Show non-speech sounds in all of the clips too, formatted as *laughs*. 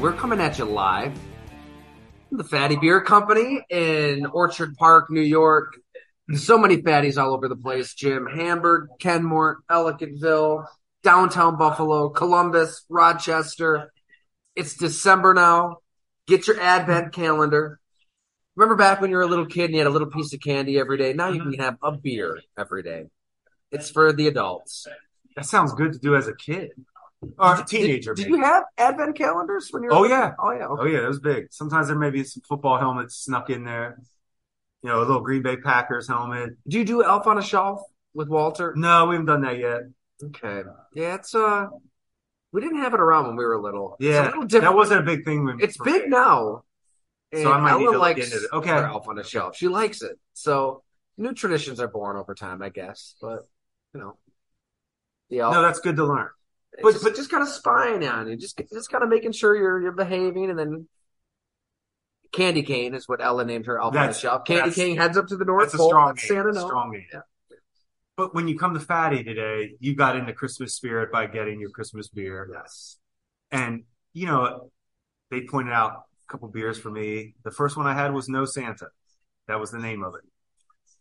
We're coming at you live the Fatty Beer Company in Orchard Park, New York. So many fatties all over the place. Jim, Hamburg, Kenmore, Ellicottville, downtown Buffalo, Columbus, Rochester. It's December now. Get your advent calendar. Remember back when you were a little kid and you had a little piece of candy every day? Now you mm-hmm. can have a beer every day. It's for the adults. That sounds good to do as a kid or a teenager. Did, did you have advent calendars when you were? Oh, yeah. Oh yeah. Okay. Oh yeah, it was big. Sometimes there may be some football helmets snuck in there. You know, a little Green Bay Packers helmet. Do you do Elf on a Shelf with Walter? No, we haven't done that yet. Okay. Yeah, it's uh, we didn't have it around when we were little. It's a Yeah, little different. that wasn't a big thing. When, It's big now. So I might need Ella to look likes into it. Okay. Elf on a Shelf. She likes it. So new traditions are born over time, I guess. But you know, yeah. No, that's good to learn. But but- just, but- just kind of spying on you, just just kind of making sure you're you're behaving, and then. Candy cane is what Ella named her Elf on a That's- Shelf. Candy cane heads up to the North That's a Pole. strong lets game. Santa. Strong game. Yeah. But when you come to Fatty today, you got into Christmas spirit by getting your Christmas beer. Yes. And, you know, they pointed out a couple beers for me. The first one I had was No Santa. That was the name of it.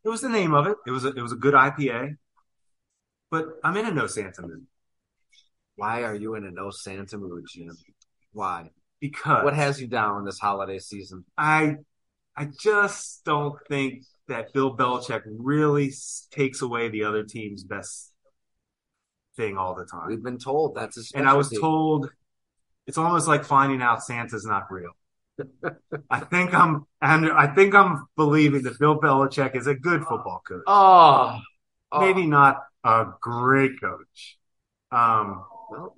It was the name of it. It was a, it was a good IPA. But I'm in a No Santa mood Why are you in a no Santa mood, Jim? Why? because What has you down this holiday season? I I just don't think that Bill Belichick really takes away the other team's best thing all the time. We've been told that's a and I was told it's almost like finding out Santa's not real. *laughs* I think I'm and I think I'm believing that Bill Belichick is a good football coach. Oh, oh. Maybe not a great coach. Um,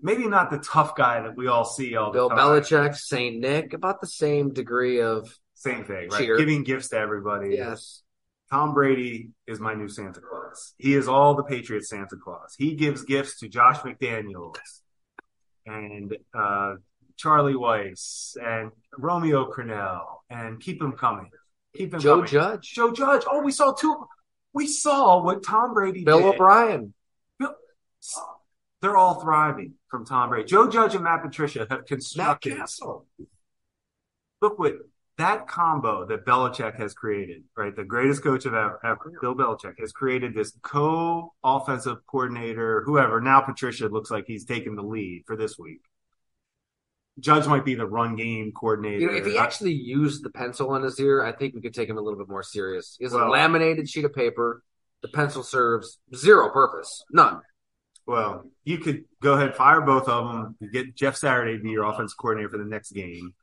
maybe not the tough guy that we all see all Bill the time. Belichick, Saint Nick, about the same degree of Same thing, right? Cheer. Giving gifts to everybody. yes. Tom Brady is my new Santa Claus. He is all the Patriots Santa Claus. He gives gifts to Josh McDaniels and uh, Charlie Weis and Romeo Crennel and keep him coming. Keep them Joe coming. Judge, Joe Judge. Oh, we saw two. We saw what Tom Brady Bill did. O'Brien. Bill- They're all thriving from Tom Brady. Joe Judge and Matt Patricia have Matt constructed. Castle. Look what that combo that Belichick has created, right? The greatest coach of ever, ever Bill Belichick has created this co-offensive coordinator, whoever. Now Patricia looks like he's taking the lead for this week. Judge might be the run game coordinator. You know, if he actually used the pencil in his ear, I think we could take him a little bit more serious. He has a laminated sheet of paper. The pencil serves zero purpose, none. Well, you could go ahead fire both of them. Get Jeff Saturday to be your offense coordinator for the next game.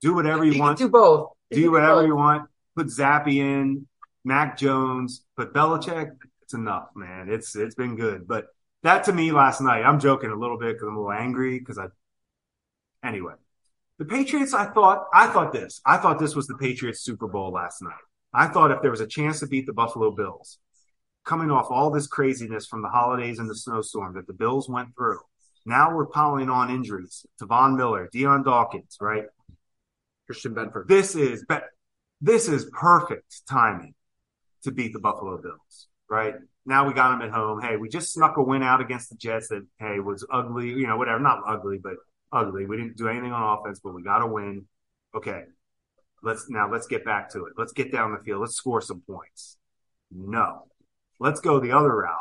Do whatever you He want. can do both. Do whatever both. you want. Put Zappe in, Mac Jones, put Belichick, it's enough, man. It's it's been good, but that to me last night, I'm joking a little bit because I'm a little angry because I. Anyway, the Patriots. I thought I thought this. I thought this was the Patriots Super Bowl last night. I thought if there was a chance to beat the Buffalo Bills, coming off all this craziness from the holidays and the snowstorm that the Bills went through, now we're piling on injuries. Tavon Miller, Dion Dawkins, right? Christian Benford. This is, but this is perfect timing to beat the Buffalo Bills, right? Now we got them at home. Hey, we just snuck a win out against the Jets that, hey, was ugly, you know, whatever. Not ugly, but ugly. We didn't do anything on offense, but we got a win. Okay. Let's now let's get back to it. Let's get down the field. Let's score some points. No. Let's go the other route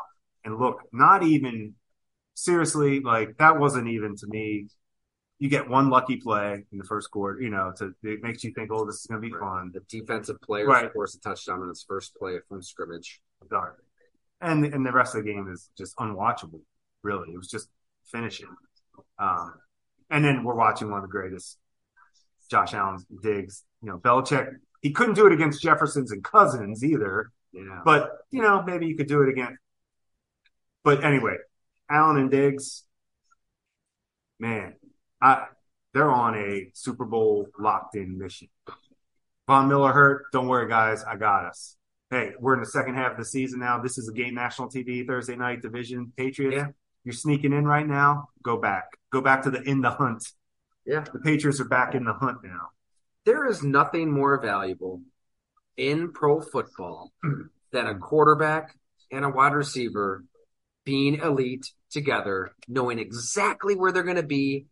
and look, not even seriously, like that wasn't even to me. You get one lucky play in the first quarter, you know, to it makes you think, oh, this is going to be fun. The defensive player Right. forced a touchdown in his first play from scrimmage. Darn. And and the rest of the game is just unwatchable. Really, it was just finishing. Um, and then we're watching one of the greatest, Josh Allen Diggs. You know, Belichick. He couldn't do it against Jefferson's and Cousins either. Yeah. But you know, maybe you could do it again. But anyway, Allen and Diggs, man, I they're on a Super Bowl locked in mission. Von Miller hurt. Don't worry, guys. I got us. Hey, we're in the second half of the season now. This is a game national TV Thursday night division. Patriots, Yeah. you're sneaking in right now. Go back. Go back to the in the hunt. Yeah. The Patriots are back in the hunt now. There is nothing more valuable in pro football than a quarterback and a wide receiver being elite together, knowing exactly where they're going to be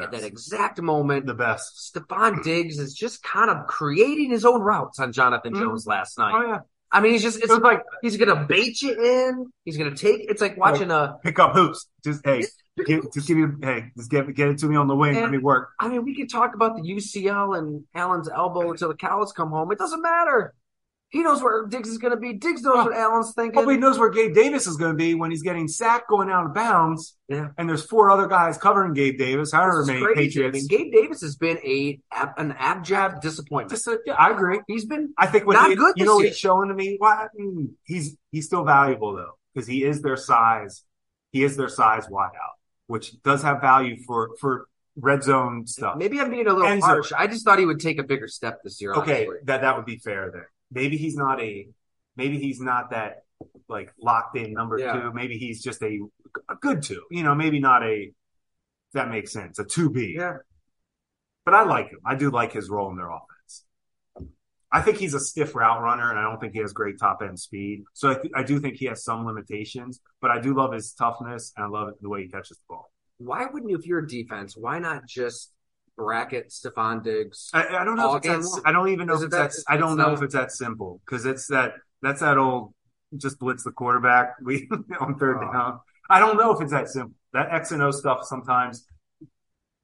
at that exact moment. the best. Stefon Diggs is just kind of creating his own routes on Jonathan Mhm. Jones last night. Oh yeah. I mean, he's just, it's was like he's going to bait you in. He's going to take, it's like watching a, pick up hoops. Just hey, give, just give me hey, just get get it to me on the wing. Let me work. I mean, we can talk about the UCL and Allen's elbow until the cows come home. It doesn't matter. He knows where Diggs is going to be. Diggs knows Oh, what Allen's thinking. Probably knows where Gabe Davis is going to be when he's getting sacked going out of bounds. Yeah. And there's four other guys covering Gabe Davis. However many crazy. I Patriots. mean, Gabe Davis has been a an abject disappointment. Just a, yeah, I agree. He's been I think what Not he, good you know what year. he's showing to me. Why mm, he's he's still valuable though because he is their size. He is their size wideout, which does have value for for red zone stuff. maybe I'm being a little Enzo. harsh. I just thought he would take a bigger step this year. Okay, honestly. that that would be fair there. Maybe he's not a maybe he's not that like locked in number Yeah. two. Maybe he's just a a good two. You know, maybe not a that makes sense. A two B. Yeah. But I like him. I do like his role in their offense. I think he's a stiff route runner, and I don't think he has great top end speed. So I, th- I do think he has some limitations, but I do love his toughness and I love the way he catches the ball. Why wouldn't you, if you're a defense, why not just bracket Stefon Diggs? I, I don't know if it's that. I don't even know Is if it's that- that, I don't know not- if it's that simple because it's that that's that old just blitz the quarterback *laughs* we on third Oh. down. I don't know if it's that simple. That X and O stuff sometimes.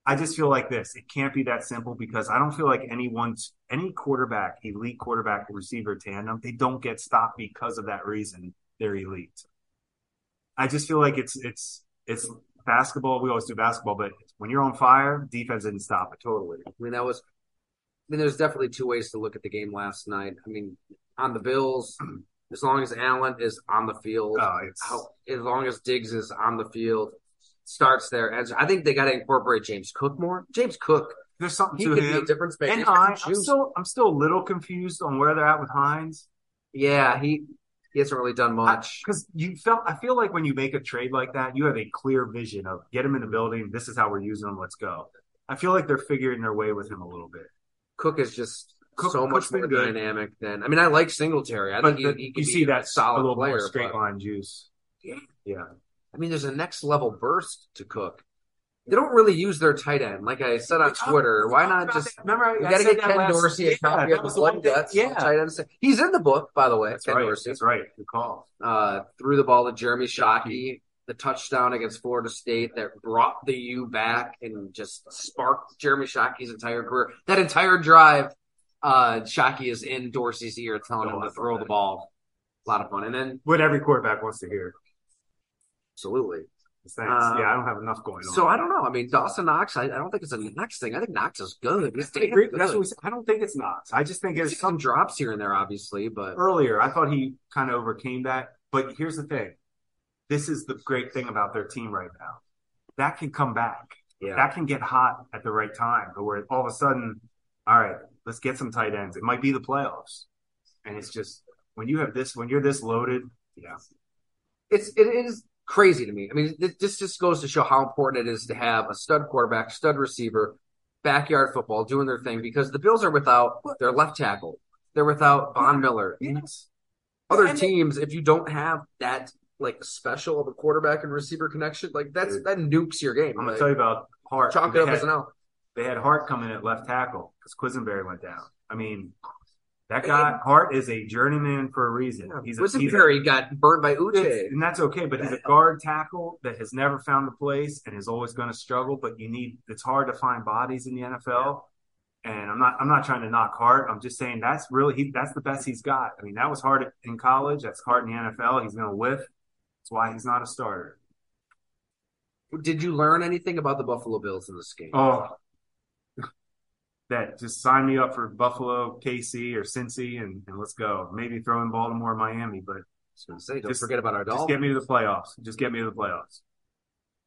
I just feel like this. It can't be that simple because I don't feel like anyone's any quarterback, elite quarterback receiver tandem, they don't get stopped because of that reason. They're elite. I just feel like it's it's it's basketball. We always do basketball, but when you're on fire, defense didn't stop it. Totally. I mean, that was. I mean, there's definitely two ways to look at the game last night. I mean, on the Bills, *clears throat* as long as Allen is on the field, Oh, how, as long as Diggs is on the field, starts there. And I think they got to incorporate James Cook more. James Cook, there's something he to could be a difference maker. And I, I'm still I'm still a little confused on where they're at with Hines yeah, he he hasn't really done much. because you felt I feel like when you make a trade like that, you have a clear vision of get him in the building. This is how we're using him. Let's go. I feel like they're figuring their way with him a little bit. Cook is just Cook- so Cook's much more dynamic than. I mean, I like Singletary. I But think the- he, you see that solid a little player. more straight but- line juice. Yeah. Yeah. I mean, there's a next level burst to Cook. They don't really use their tight end. Like I said on Twitter, why not just remember? I, we got to get Ken last- Dorsey a yeah, copy of the Blood Guts. Yeah, tight end. He's in the book, by the way. that's Ken right. Dorsey That's right. Good call. uh, threw the ball to Jeremy Shockey, the touchdown against Florida State that brought the U back and just sparked Jeremy Shockey's entire career. That entire drive, uh, Shockey is in Dorsey's ear telling him to throw the ball. A lot of fun. And then, What every quarterback wants to hear. Absolutely. Thanks. Uh, yeah, I don't have enough going on. So I don't know. I mean, Dawson Knox, I, I don't think it's a Knox thing. I think Knox is good. He's I agree. good. That's what we said. I don't think it's Knox. I just think There's it's some drops here and there, obviously, but earlier. I thought he kind of overcame that. But here's the thing. This is the great thing about their team right now. That can come back. yeah. That can get hot at the right time, but where all of a sudden, all right, let's get some tight ends. It might be the playoffs. And it's just when you have this, when you're this loaded, yeah. it's it is crazy to me. I mean, th- this just goes to show how important it is to have a stud quarterback, stud receiver, backyard football doing their thing because the Bills are without their left tackle. They're without Von Miller. Yes. Other And- teams, if you don't have that like special of a quarterback and receiver connection, like that's Dude. that nukes your game. I'm gonna Like, tell you about Hart. chalk it They up had- as an L. they had Hart coming at left tackle because Quessenberry went down. I mean, that guy Hart is a journeyman for a reason. He's a, he's a- Quessenberry got burned by Uche. and that's okay, but he's a guard tackle that has never found a place and is always going to struggle. But you need it's hard to find bodies in the NFL. And I'm not I'm not trying to knock Hart. I'm just saying that's really he that's the best he's got. I mean, that was hard in college. That's hard in the NFL. He's going to whiff. That's why he's not a starter. Did you learn anything about the Buffalo Bills in this game? Oh, that just sign me up for Buffalo, KC, or Cincy, and, and let's go. Maybe throw in Baltimore, Miami, but I say, don't just- forget about our just get me to the playoffs. Just get me to the playoffs.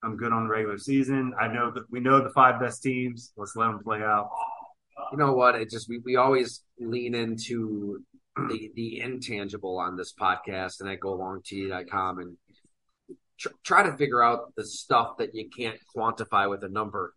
I'm good on the regular season. I know that we know the five best teams. Let's let them play out. you know what? It just we, we always lean into the the intangible on this podcast, and I go along to and tr- try to figure out the stuff that you can't quantify with a number.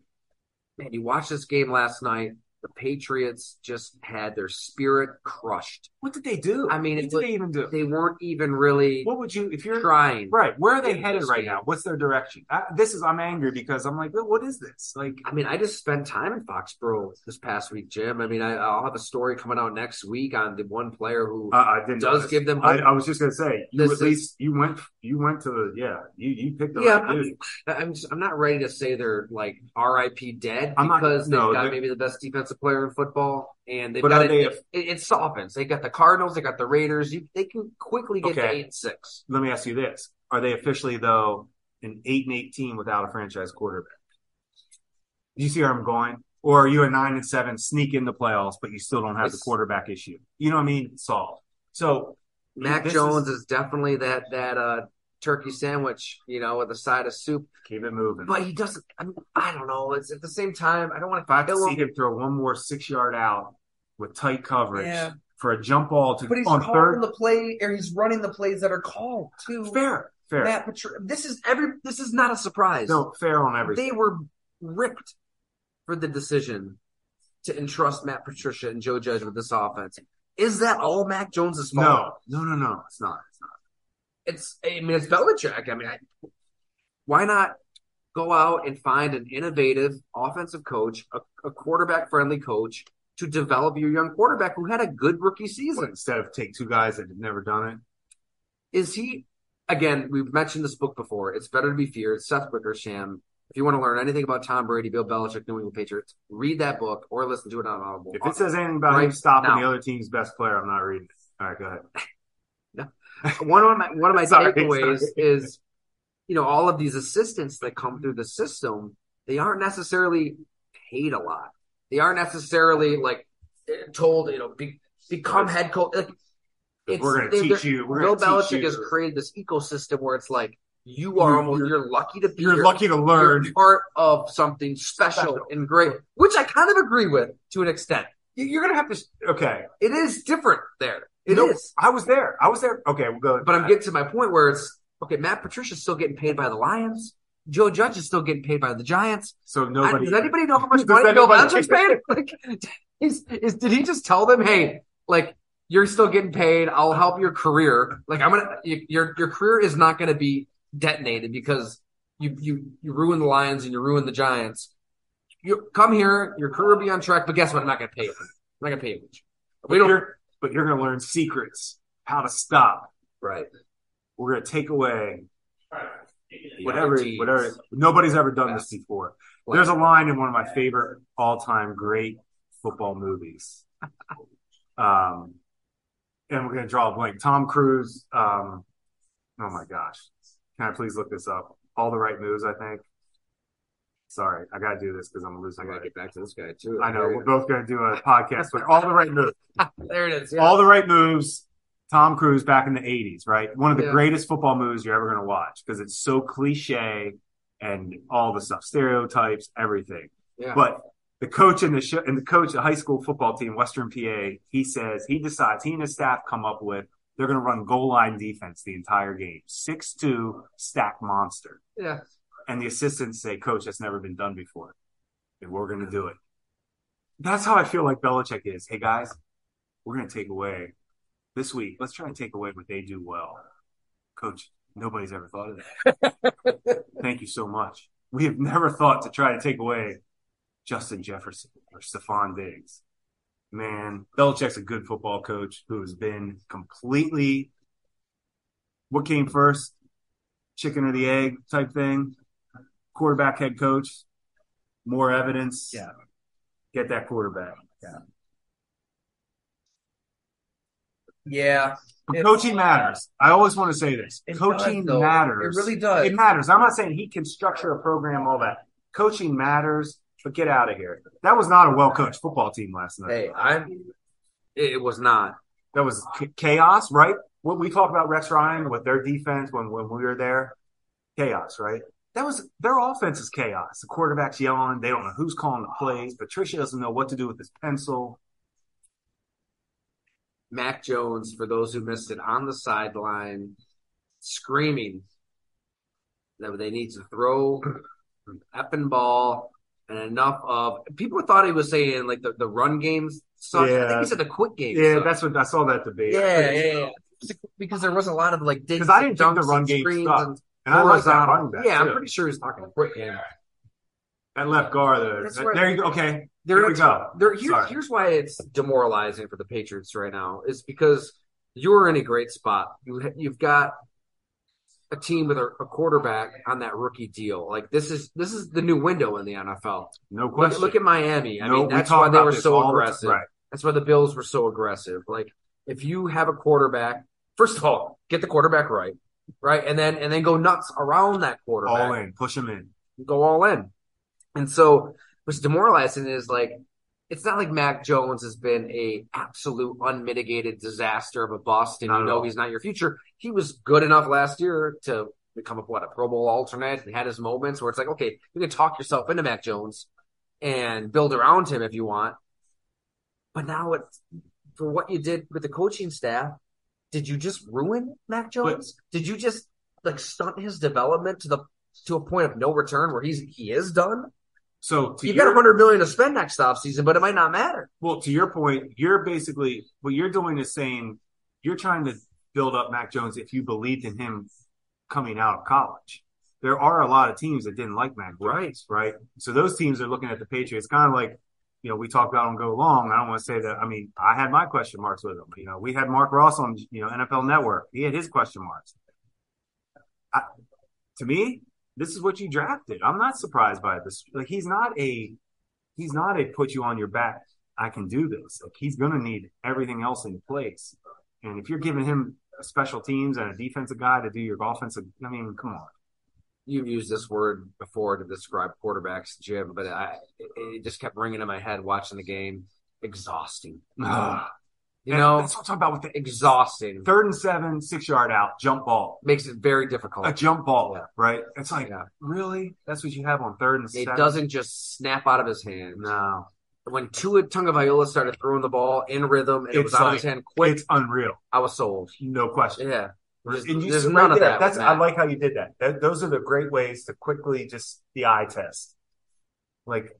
Man, you watched this game last night. The Patriots just had their spirit crushed. What did they do? I mean, what did was- they even do? They weren't even really What would you if you're trying. right? Where are they headed right now? What's their direction? I, this is I'm angry because I'm like, what is this? Like, I mean, I just spent time in Foxborough this past week, Jim. I mean, I, I'll have a story coming out next week on the one player who uh, I didn't. does notice. give them I. I was just gonna say, you at is- least you went you went to the yeah you you picked the Yeah, right I mean, I'm just, I'm not ready to say they're like RIP dead I'm not- because they've no, got maybe the best defensive player in football, and they've But got it, they- it, it softens. They got the Cardinals, they got the Raiders. You, they can quickly get to eight and six. Let me ask you this: Are they officially though an eight and eighteen without a franchise quarterback? Do you see where I'm going? Or are you a nine and seven sneak in the playoffs, but you still don't have the quarterback issue? You know what I mean? Solved. So Mac Jones is- is, definitely that that uh, turkey sandwich, you know, with a side of soup. keep it moving. But he doesn't. I, mean, I don't know. It's at the same time. I don't want if I to to kill see him. him throw one more six yard out with tight coverage Yeah. for a jump ball to But he's on calling third, the play, or he's running the plays that are called too. fair, fair. Matt Patri- This is every. This is not a surprise. no, fair on everything. they were ripped for the decision to entrust Matt Patricia and Joe Judge with this offense. Is that all Mac Jones's fault? no, no, no, no. It's not. It's I mean, it's Belichick. I mean, I, why not go out and find an innovative offensive coach, a, a quarterback-friendly coach, to develop your young quarterback who had a good rookie season? instead of take two guys that have never done it. Is he? Again, we've mentioned this book before. It's better to be feared. Seth Wickersham. If you want to learn anything about Tom Brady, Bill Belichick, New England Patriots, read that book or listen to it on Audible. If it says anything about Right him stopping now. the other team's best player, I'm not reading it. All right, go ahead. One of my one of my *laughs* Sorry, takeaways sorry. is, you know, all of these assistants that come through the system, they aren't necessarily paid a lot. They aren't necessarily like told, you know, be, become head coach. Like, it's, We're gonna teach you. We're Bill Belichick you. has created this ecosystem where it's like you are You're- almost you're- lucky to be You're here. lucky to learn. Part of something special, Special. and great, which I kind of agree with to an extent. You're gonna have to. Okay. It is different there. It is. Nope. I was there. I was there. Okay, we'll go. But I'm getting to my point where it's okay. Matt Patricia's still getting paid by the Lions. Joe Judge is still getting paid by the Giants. so I- nobody. does anybody know how *laughs* much Does money Bill anybody- Belichick's *laughs* paid? Like, he's, is, did he just tell them, "Hey, like you're still getting paid. I'll help your career. Like I'm gonna your your career is not gonna be detonated because you you you ruin the Lions and you ruin the Giants. You come here, your career will be on track. But guess what? I'm not gonna pay you. I'm not gonna pay you. We don't. But you're gonna learn secrets, how to stop. Right. We're gonna take away The whatever, whatever. Nobody's ever done this before. There's a line in one of my favorite all-time great football movies. Um, and we're gonna draw a blank. Tom Cruise. Um, oh my gosh, can I please look this up? All the right moves, I think. Sorry, I gotta do this because I'm losing. I gotta get back to this guy too. I know There we're both gonna do a podcast, but all the right moves. *laughs* There it is. Yeah. all the right moves. Tom Cruise back in the 80s, right? One of the Yeah. greatest football moves you're ever going to watch because it's so cliche and all the stuff, stereotypes, everything. yeah. But the coach in the show, and the coach, the high school football team, Western PA, he says he decides he and his staff come up with they're going to run goal line defense the entire game, six two stack monster, yeah. And the assistants say, "Coach, that's never been done before, and we're going to do it." That's how I feel like Belichick is. Hey guys, we're going to take away this week. Let's try and take away what they do well. Coach, nobody's ever thought of that. *laughs* Thank you so much. We have never thought to try to take away Justin Jefferson or Stefon Diggs. Man, Belichick's a good football coach who has been completely what came first, chicken or the egg type thing. Quarterback head coach, more evidence. Yeah. Get that quarterback. Yeah. Yeah. It- coaching matters. I always want to say this. Coaching does, matters. It really does. It matters. I'm not saying he can structure a program, all that. Coaching matters, but get out of here. That was not a well coached football team last night. Hey, I'm. It was not. That was chaos, right? What we talked about Rex Ryan with their defense when, when we were there, chaos, right? That was their offense is chaos. The quarterback's yelling. They don't know who's calling the plays. Patricia doesn't know what to do with his pencil. Mac Jones, for those who missed it, on the sideline, screaming that they need to throw an effing ball and enough of. People thought he was saying like the, the run games suck. I think Yeah. he said the quick games. Yeah, suck. that's what I saw that debate. yeah, yeah, yeah. Because there was a lot of like Because I didn't think the run game sucked. And And I like that horizontal. running back. Yeah, I'm pretty sure he's talking quick game. That left guard, there. That's That- right. there you go. Okay, There here we go. There, here's, here's why it's demoralizing for the Patriots right now is because you're in a great spot. You, you've got a team with a, a quarterback on that rookie deal. Like this is this is the new window in the NFL. No question. look at Miami. I No, mean, that's why they were so all the time. aggressive. Right. That's why the Bills were so aggressive. Like if you have a quarterback, first of all, get the quarterback right, right, and then and then go nuts around that quarterback All in, push him in. go all in. And so what's demoralizing is like it's not like Mac Jones has been a absolute unmitigated disaster of a bust and Not you know he's not your future. He was good enough last year to become a what a Pro Bowl alternate and had his moments where it's like, okay, you can talk yourself into Mac Jones and build around him if you want. But now it's for what you did with the coaching staff, did you just ruin Mac Jones? did you just like stunt his development to the to a point of no return where he's he is done? So to You your, got a hundred million to spend next offseason, but it might not matter. well, to your point, you're basically what you're doing is saying you're trying to build up Mac Jones if you believed in him coming out of college. There are a lot of teams that didn't like Mac Jones, right? So those teams are looking at the Patriots kind of like, you know, we talked about on Go Long. I don't want to say that. I mean, I had my question marks with him. You know, we had Marc Ross on, you know, NFL Network. He had his question marks. I, to me, this is what you drafted. I'm not surprised by this. Like, he's not a, he's not a put you on your back. I can do this. Like, he's going to need everything else in place. And if you're giving him special teams and a defensive guy to do your offensive, I mean, come on. You've used this word before to describe quarterbacks, Jim, but I it, it just kept ringing in my head watching the game. Exhausting. *sighs* You know, that's what I'm talking about with the exhausting. third and seven, six yard out, jump ball. Makes it very difficult. A jump ball, Yeah. right? It's like, Yeah. really? That's what you have on third and It seven? doesn't just snap out of his hand. No. When Tua Tagovailoa started throwing the ball in rhythm and it It's was out of his hand quick, It's unreal. I was sold. No question. Yeah. There's, and you there's none right of there, that. That's I like how you did that. that. Those are the great ways to quickly just the eye test. Like,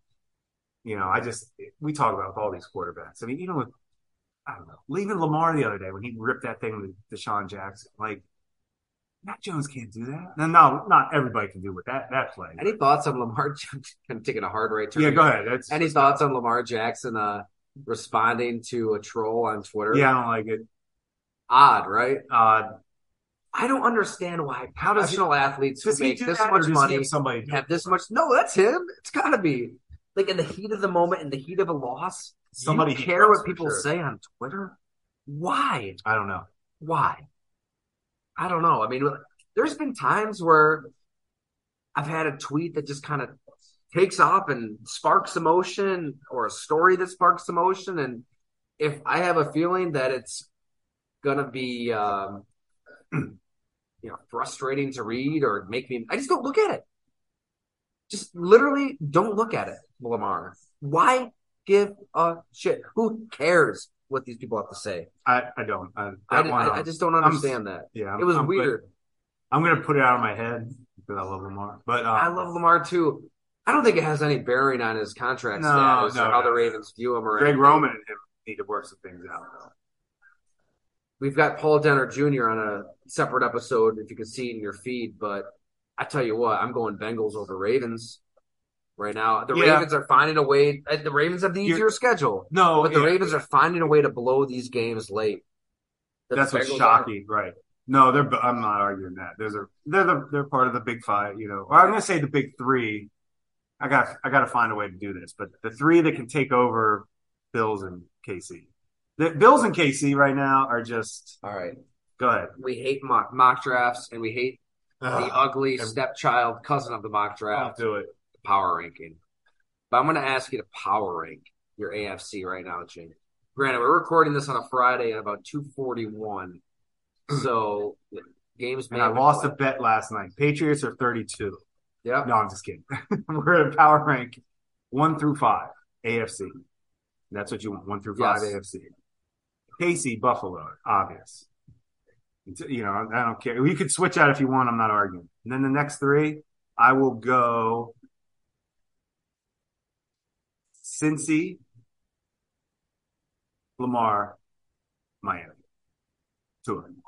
you know, I just we talk about with all these quarterbacks. I mean, even with I don't know, leaving Lamar the other day when he ripped that thing with DeSean Jackson, like Matt Jones can't do that. No, no, not everybody can do with that that play. Any thoughts on Lamar? Jackson? kind of taking a hard right turn. yeah, go ahead. That's Any thoughts on Lamar Jackson uh, responding to a troll on Twitter? Yeah, I don't like it. Odd, right? Uh, I don't understand why How does he- professional athletes who make this much money somebody have this much. No, that's him. It's got to be. Like in the heat of the moment, in the heat of a loss, Somebody care what people sure. say on Twitter? Why? I don't know. Why? I don't know. I mean, there's been times where I've had a tweet that just kind of takes off and sparks emotion or a story that sparks emotion. And if I have a feeling that it's going to be, um, *clears throat* you know, frustrating to read or make me, I just don't look at it. Just literally don't look at it, Lamar. Why give a shit? Who cares what these people have to say? I, I don't. I, I, I, I just don't understand that. yeah, I'm- It was I'm- weird. I'm gonna put it out of my head because I love Lamar. But uh, I love Lamar too. I don't think it has any bearing on his contract No, status no, or how the no. Ravens view him or Greg anything. Roman and him need to work some things out. Though. We've got Paul Dehner Jr. on a separate episode, if you can see it in your feed. But I tell you what, I'm going Bengals over Ravens right now. The Yeah. Ravens are finding a way. uh, The Ravens have the You're- easier schedule, No, but the yeah, Ravens are finding a way to blow these games late. The that's what's Bengals are. shocking, right? No, they're. I'm not arguing that. There's a. They're the. They're part of the big five. You know, or I'm gonna say the big three. I got. I got to find a way to do this, but the three that can take over Bills and KC. The Bills and KC right now are just. All right, Go ahead. we hate mock mock drafts, and we hate the ugly stepchild cousin of the mock I'll draft, do it. power ranking. But I'm going to ask you to power rank your AFC right now, Jim. Granted, we're recording this on a Friday at about 241. *clears throat* So games may And I lost a bet last night. Patriots are 32. Yeah. No, I'm just kidding. *laughs* We're at power rank one through five AFC. That's what you want. One through five Yes. AFC. KC, Buffalo, obvious. It's- You know, I don't care. You could switch out if you want. I'm not arguing. And then the next three, I will go Cincy, Lamar, Miami. Two of them.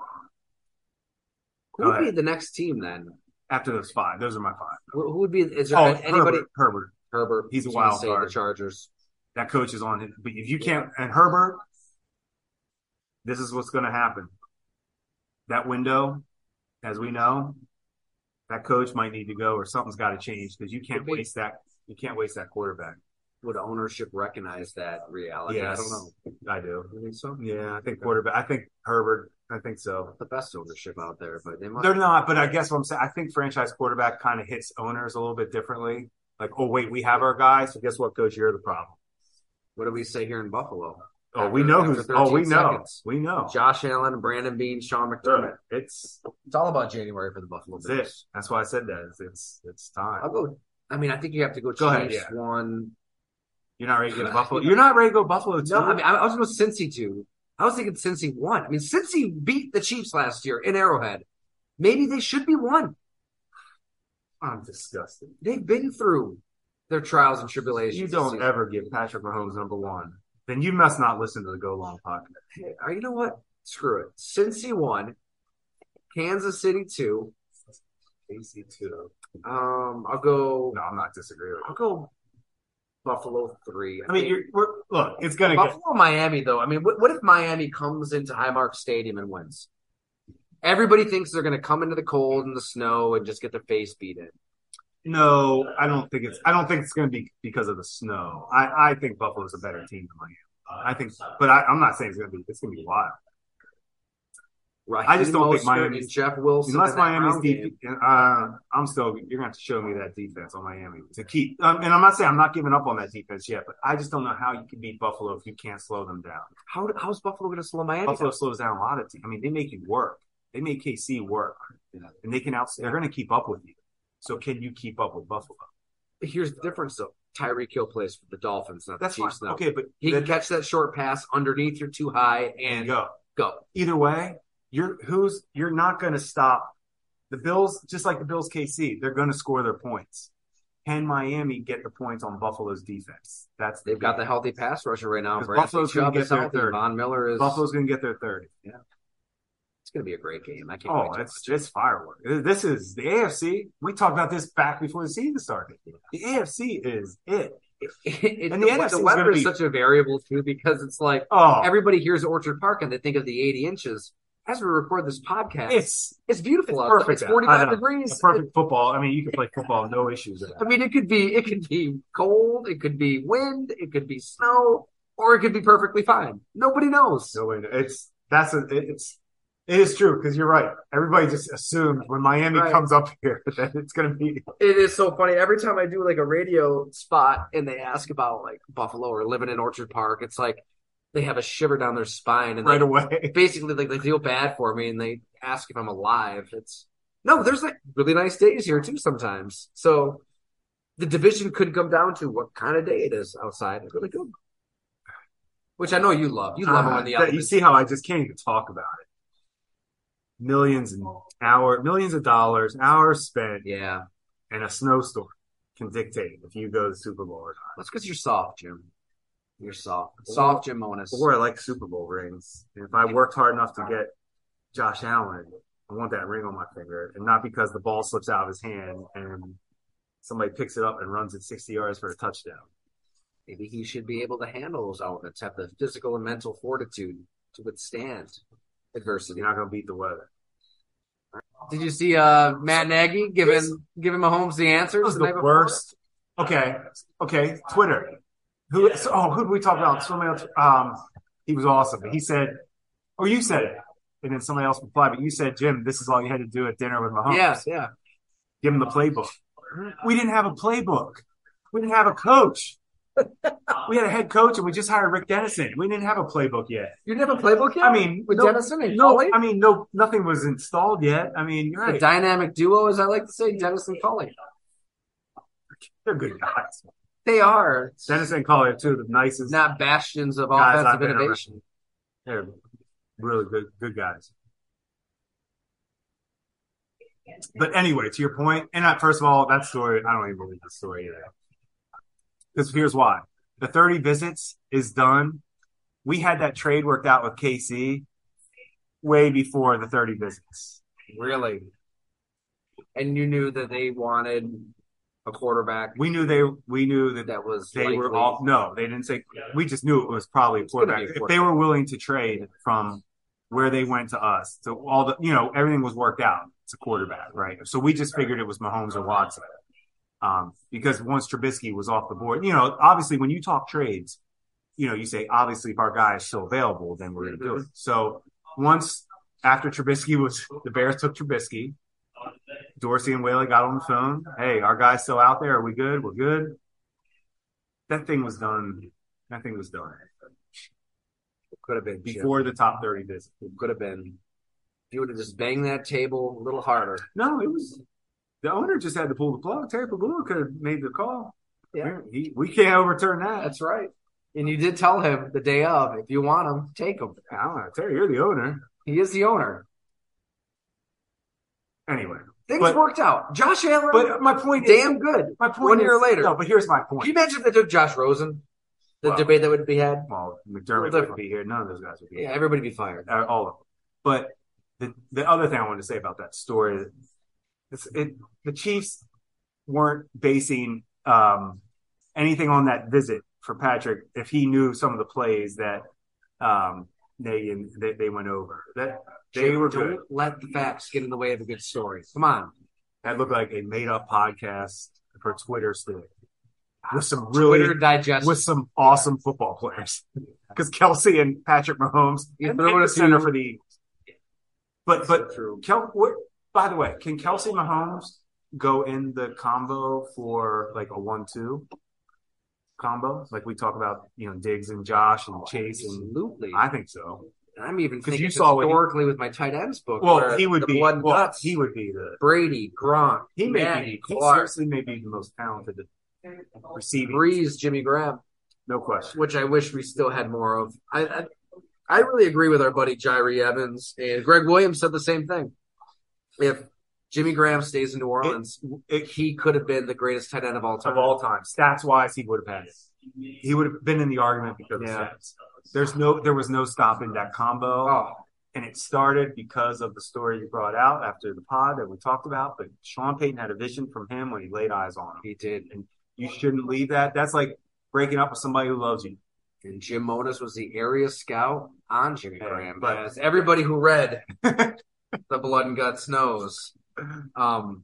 Who would be the next team then? After those five, those are my five. Who would be? Is there Oh, anybody? Herbert. Herbert. Herbert. He's a wild card. The Chargers. that coach is on it. But if you can't, and Herbert, this is what's going to happen. That window, as we know, that coach might need to go or something's got to change because you can't waste that. You can't waste that quarterback. Would ownership recognize that reality? Yeah, I don't know. I do. You think so? Yeah, I think quarterback. I think Herbert. I think so. The best ownership out there, but they must. They're not, but I guess what I'm saying, I think franchise quarterback kind of hits owners a little bit differently. Like, oh wait, we have our guy, so guess what, coach? You're the problem. What do we say here in Buffalo? Oh, we know after who's. Oh, we know. seconds. We know. Josh Allen, Brandon Beane, Sean McDermott. It's It's all about January for the Buffalo That's Bills. it. That's why I said that. It's it's, it's time. I'll go. I mean, I think you have to go. Go ahead, yeah. one. You're not ready to get *laughs* Buffalo. You're not ready to go Buffalo too. No, I mean, I I was going to Cincy two. I was thinking Cincy one. I mean, Cincy beat the Chiefs last year in Arrowhead. Maybe they should be one. I'm disgusted. They've been through their trials and tribulations. You don't ever give Patrick Mahomes number one. Then you must not listen to the Go Long podcast. Hey, uh, you know what? Screw it. Cincy one, Kansas City two. AC two. Um, I'll go. No, I'm not disagreeing. I'll go Buffalo three. you. I mean, you're we're, look. It's gonna get. Buffalo, Miami, though. I mean, what, what if Miami comes into Highmark Stadium and wins? Everybody thinks they're going to come into the cold and the snow and just get their face beat in. No, I don't think it's. I don't think it's gonna be because of the snow. I I think Buffalo's a better team than Miami. I think, but I, I'm not saying it's gonna be. It's gonna be wild. Right. I just don't think and Jeff Wilson. Unless Miami's deep, uh, I'm still. You're gonna have to show me that defense on Miami to keep. Um, and I'm not saying I'm not giving up on that defense yet, but I just don't know how you can beat Buffalo if you can't slow them down. How how's Buffalo going to slow Miami? Buffalo down? slows down a lot of teams. I mean, they make you work. They make KC work, and they can out. They're going to keep up with you. So can you keep up with Buffalo? Here's the difference, though. Tyreek Hill plays for the Dolphins, not That's the fine. Chiefs. Now Okay, but he then- can catch that short pass underneath. You're too high and go. go. Either way, you're who's you're not going to stop the Bills. Just like the Bills, KC, they're going to score their points. Can Miami get the points on Buffalo's defense? That's They've got the healthy pass rusher right now. Buffalo's gonna get their third. Von Miller is. Buffalo's going to get their third. It's going to be a great game. I can't Oh, it's it's firework. This is the AFC. We talked about this back before the season started. The AFC is it. *laughs* It, And the, the the weather is be- such a variable too because it's like Oh, everybody hears Orchard Park and they think of the 80 inches. As we record this podcast, it's, it's beautiful. it's perfect It's 45 degrees. a perfect football. I mean, you can play football, no issues. I mean, it could be it could be cold, it could be wind, it could be snow, or it could be perfectly fine. Nobody knows. No way. It's that's a it's it is true because you're right. Everybody just assumes when Miami Right. comes up *laughs* here that it's going to be It is so funny. Every time I do like a radio spot and they ask about like Buffalo or living in Orchard Park, it's like they have a shiver down their spine and right they, away. *laughs* basically like they feel bad for me and they ask if I'm alive. It's no, there's like really nice days here too sometimes. So the division could come down to what kind of day it is outside. It's really good. Which I know you love. You love it when the Ah, that- you see how I just can't even talk about it. Millions and hour millions of dollars, hours spent, Yeah. and a snowstorm can dictate if you go to the Super Bowl or not. That's because you're soft, Jim. You're soft. Soft Jim Monos. Or I like Super Bowl rings. And if I worked hard enough to get Josh Allen, I want that ring on my finger, and not because the ball slips out of his hand and somebody picks it up and runs it 60 yards for a touchdown. Maybe he should be able to handle those elements, have the physical and mental fortitude to withstand adversity. You're not going to beat the weather. Did you see uh, Matt Nagy giving giving Mahomes the answers? That was the the worst. Okay, okay. Twitter. Who? So, oh, who did we talk about? Somebody else. Um, he was awesome. He said, or you said it, and then somebody else replied. But you said, Jim, this is all you had to do at dinner with Mahomes. Yeah, yeah. Give him the playbook. We didn't have a playbook. We didn't have a coach. We had a head coach, and we just hired Rick Dennison. We didn't have a playbook yet. You didn't have a playbook yet? I mean, with no, Dennison and no? I mean, no, nothing was installed yet. I mean, you're the right. dynamic duo, as I like to say, Dennison and Culley. They're good guys. They are Dennison and Collier, two of the nicest not bastions of offensive around. innovation. They're really good, good guys. But anyway, to your point, and I, first of all, that story, I don't even believe the story either. Because here's why: the 30 visits is done. We had that trade worked out with KC way before the 30 visits. Really. And you knew that they wanted a quarterback We knew they, we knew that that was they were all no, they didn't say. We just knew it was probably a gonna a quarterback. If they were willing to trade from where they went to us, so all the you know everything was worked out. It's a quarterback, right? So we just figured it was Mahomes or Watson, um, because once Trubisky was off the board, you know, obviously when you talk trades, you know, you say obviously if our guy is still available, then we're going to do it. So once after Trubisky was the Bears took Trubisky. Dorsey and Whaley got on the phone. Hey, our guy's still out there. Are we good? We're good that thing was done. That thing was done It could have been Jim. before the top thirty visits. Could have been. If you would have just banged that table a little harder. No, it was the owner just had to pull the plug. Terry Pegula could have made the call. Yeah. he, we can't overturn that. That's right. And you did tell him the day of, if you want him, take him. I don't know, Terry, you're the owner. He is the owner. Anyway, Things But- worked out. Josh Allen, but my point is, damn good. my point one is- year later. No, but here's my point. Can you imagine if they took Josh Rosen? The Well- debate that would be had? Well, McDermott wouldn't be here. None of those guys would be Yeah, here. everybody be fired. Uh, all of them. But the the other thing I wanted to say about that story, it the Chiefs weren't basing um, anything on that visit for Patrick if he knew some of the plays that um, they they, they went over. That they were Don't good. let the facts get in the way of a good story. Come on. That looked like a made up podcast for Twitter still with some really Twitter digest. with some awesome football players because Kelce and Patrick Mahomes You and, throw and it a center for the Eagles. But but True. Kel, what, by the way, can Kelce Mahomes go in the combo for like a one-two combo? Like we talk about, you know, Diggs and Josh and Chase, and Absolutely. I think so. I'm even 'Cause thinking you saw what he- historically with my tight ends book. Well, where he would the be. blood Well, guts. he would be the. Brady, Gronk, He may Manning, be. He Clark, seriously may be the most talented receiving. Brees, Jimmy Graham, No question. which I wish we still had more of. I, I I really agree with our buddy Jahri Evans and Greg Williams said the same thing. If Jimmy Graham stays in New Orleans, It, he could have been the greatest tight end of all time. of all time, stats wise, he would have had it. He would have been in the argument because Yeah. There's no, there was no stopping that combo. Oh, and it started because of the story you brought out after the pod that we talked about. But Sean Payton had a vision from him when he laid eyes on him. he did. And you shouldn't leave that. That's like breaking up with somebody who loves you. And Jim Monos was the area scout on Jimmy Graham. but- as everybody who read *laughs* the Blood and Guts knows. Um,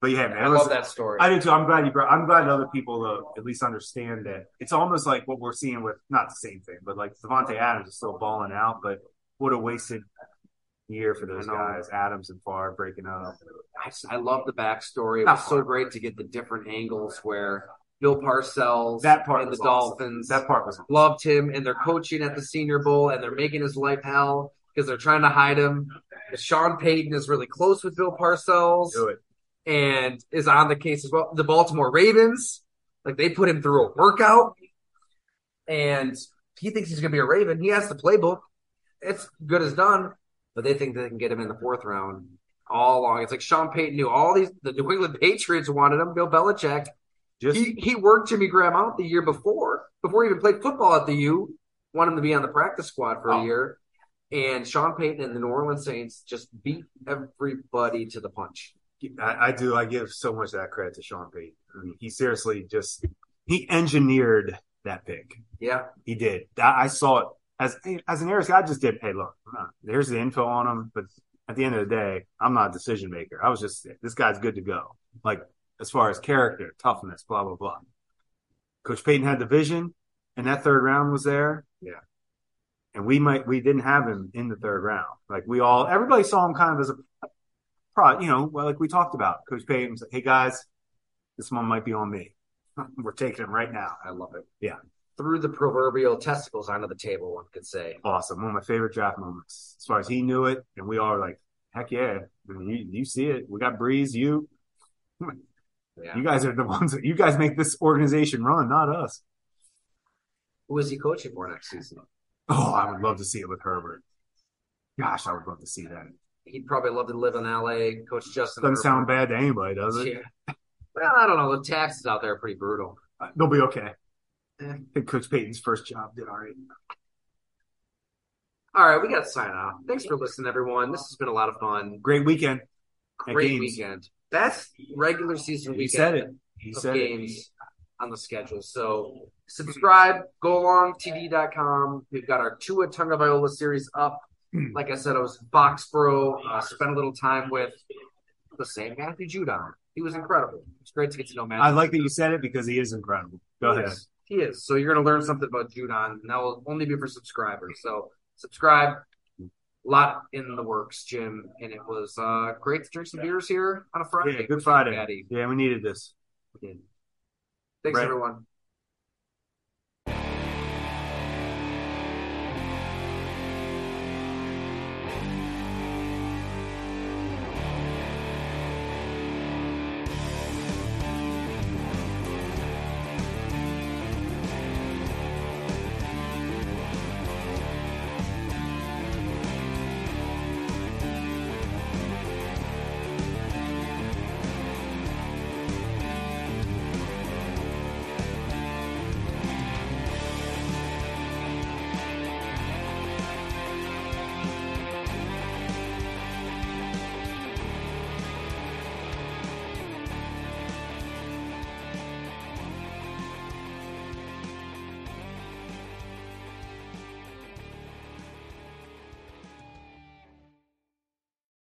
But yeah, man, I love that story. I do too. I'm glad you brought. I'm glad other people uh, at least understand that it's almost like what we're seeing with not the same thing, but like Davante Adams is still balling out. But what a wasted year for those guys, Adams and Favre breaking up. I, I love the backstory. It was so great to get the different angles where Bill Parcells That part and the awesome. Dolphins That part was loved him, and they're coaching at the Senior Bowl, and they're making his life hell because they're trying to hide him. Sean Payton is really close with Bill Parcells do it. and is on the case as well. The Baltimore Ravens, like they put him through a workout, and he thinks he's going to be a Raven. He has the playbook; it's good as done, but they think they can get him in the fourth round all along. It's like Sean Payton knew all these. The New England Patriots wanted him. Bill Belichick Just He he worked Jimmy Graham out the year before, before he even played football at the U. Wanted him to be on the practice squad for Oh. a year. And Sean Payton and the New Orleans Saints just beat everybody to the punch. I, I do. I give so much of that credit to Sean Payton. I mean, he seriously just he engineered that pick. Yeah. He did. That, I saw it as as an Aries guy. I just did. Hey, look, there's the info on him, but at the end of the day, I'm not a decision maker. I was just this guy's good to go. Like as far as character, toughness, blah blah blah. Coach Payton had the vision, and that third round was there. Yeah. And we might we didn't have him in the third round. Like we all everybody saw him kind of as a pro, you know, well, like we talked about. Coach Payton was like, "Hey guys, this one might be on me. *laughs* We're taking him right now." I love it. Yeah. Threw the proverbial testicles onto the table, one could say. awesome. One of my favorite draft moments. As far as he knew it, and we all were like, heck yeah. I mean, you, you see it. We got Brees, you. *laughs* Yeah. You guys are the ones that you guys make this organization run, not us. Who is he coaching for next season? Oh, I would love to see it with Herbert. Gosh, I would love to see that. He'd probably love to live in LA, coach Justin. Doesn't sound bad to anybody, does it? Yeah. Well, I don't know. The taxes out there are pretty brutal. Uh, They'll be okay. Yeah. I think Coach Payton's first job did all right. All right, we got to sign off. Thanks for listening, everyone. This has been a lot of fun. Great weekend. Great weekend. Best regular season He weekend said it. He said it. On the schedule. So subscribe, go along TV.com. We've got our Tua Tagovailoa series up. Hmm. Like I said, I was Foxborough, uh, spent a little time with the same Matthew Judon. He was incredible. It's great to get to know Matthew. I like that you said it because he is incredible. Go He ahead. is. He is. So you're going to learn something about Judon, and that will only be for subscribers. So subscribe. A lot in the works, Jim, and it was uh, great to drink some beers here on a Friday. Yeah, good Friday. Patty. Yeah, we needed this. Thanks, Right. everyone.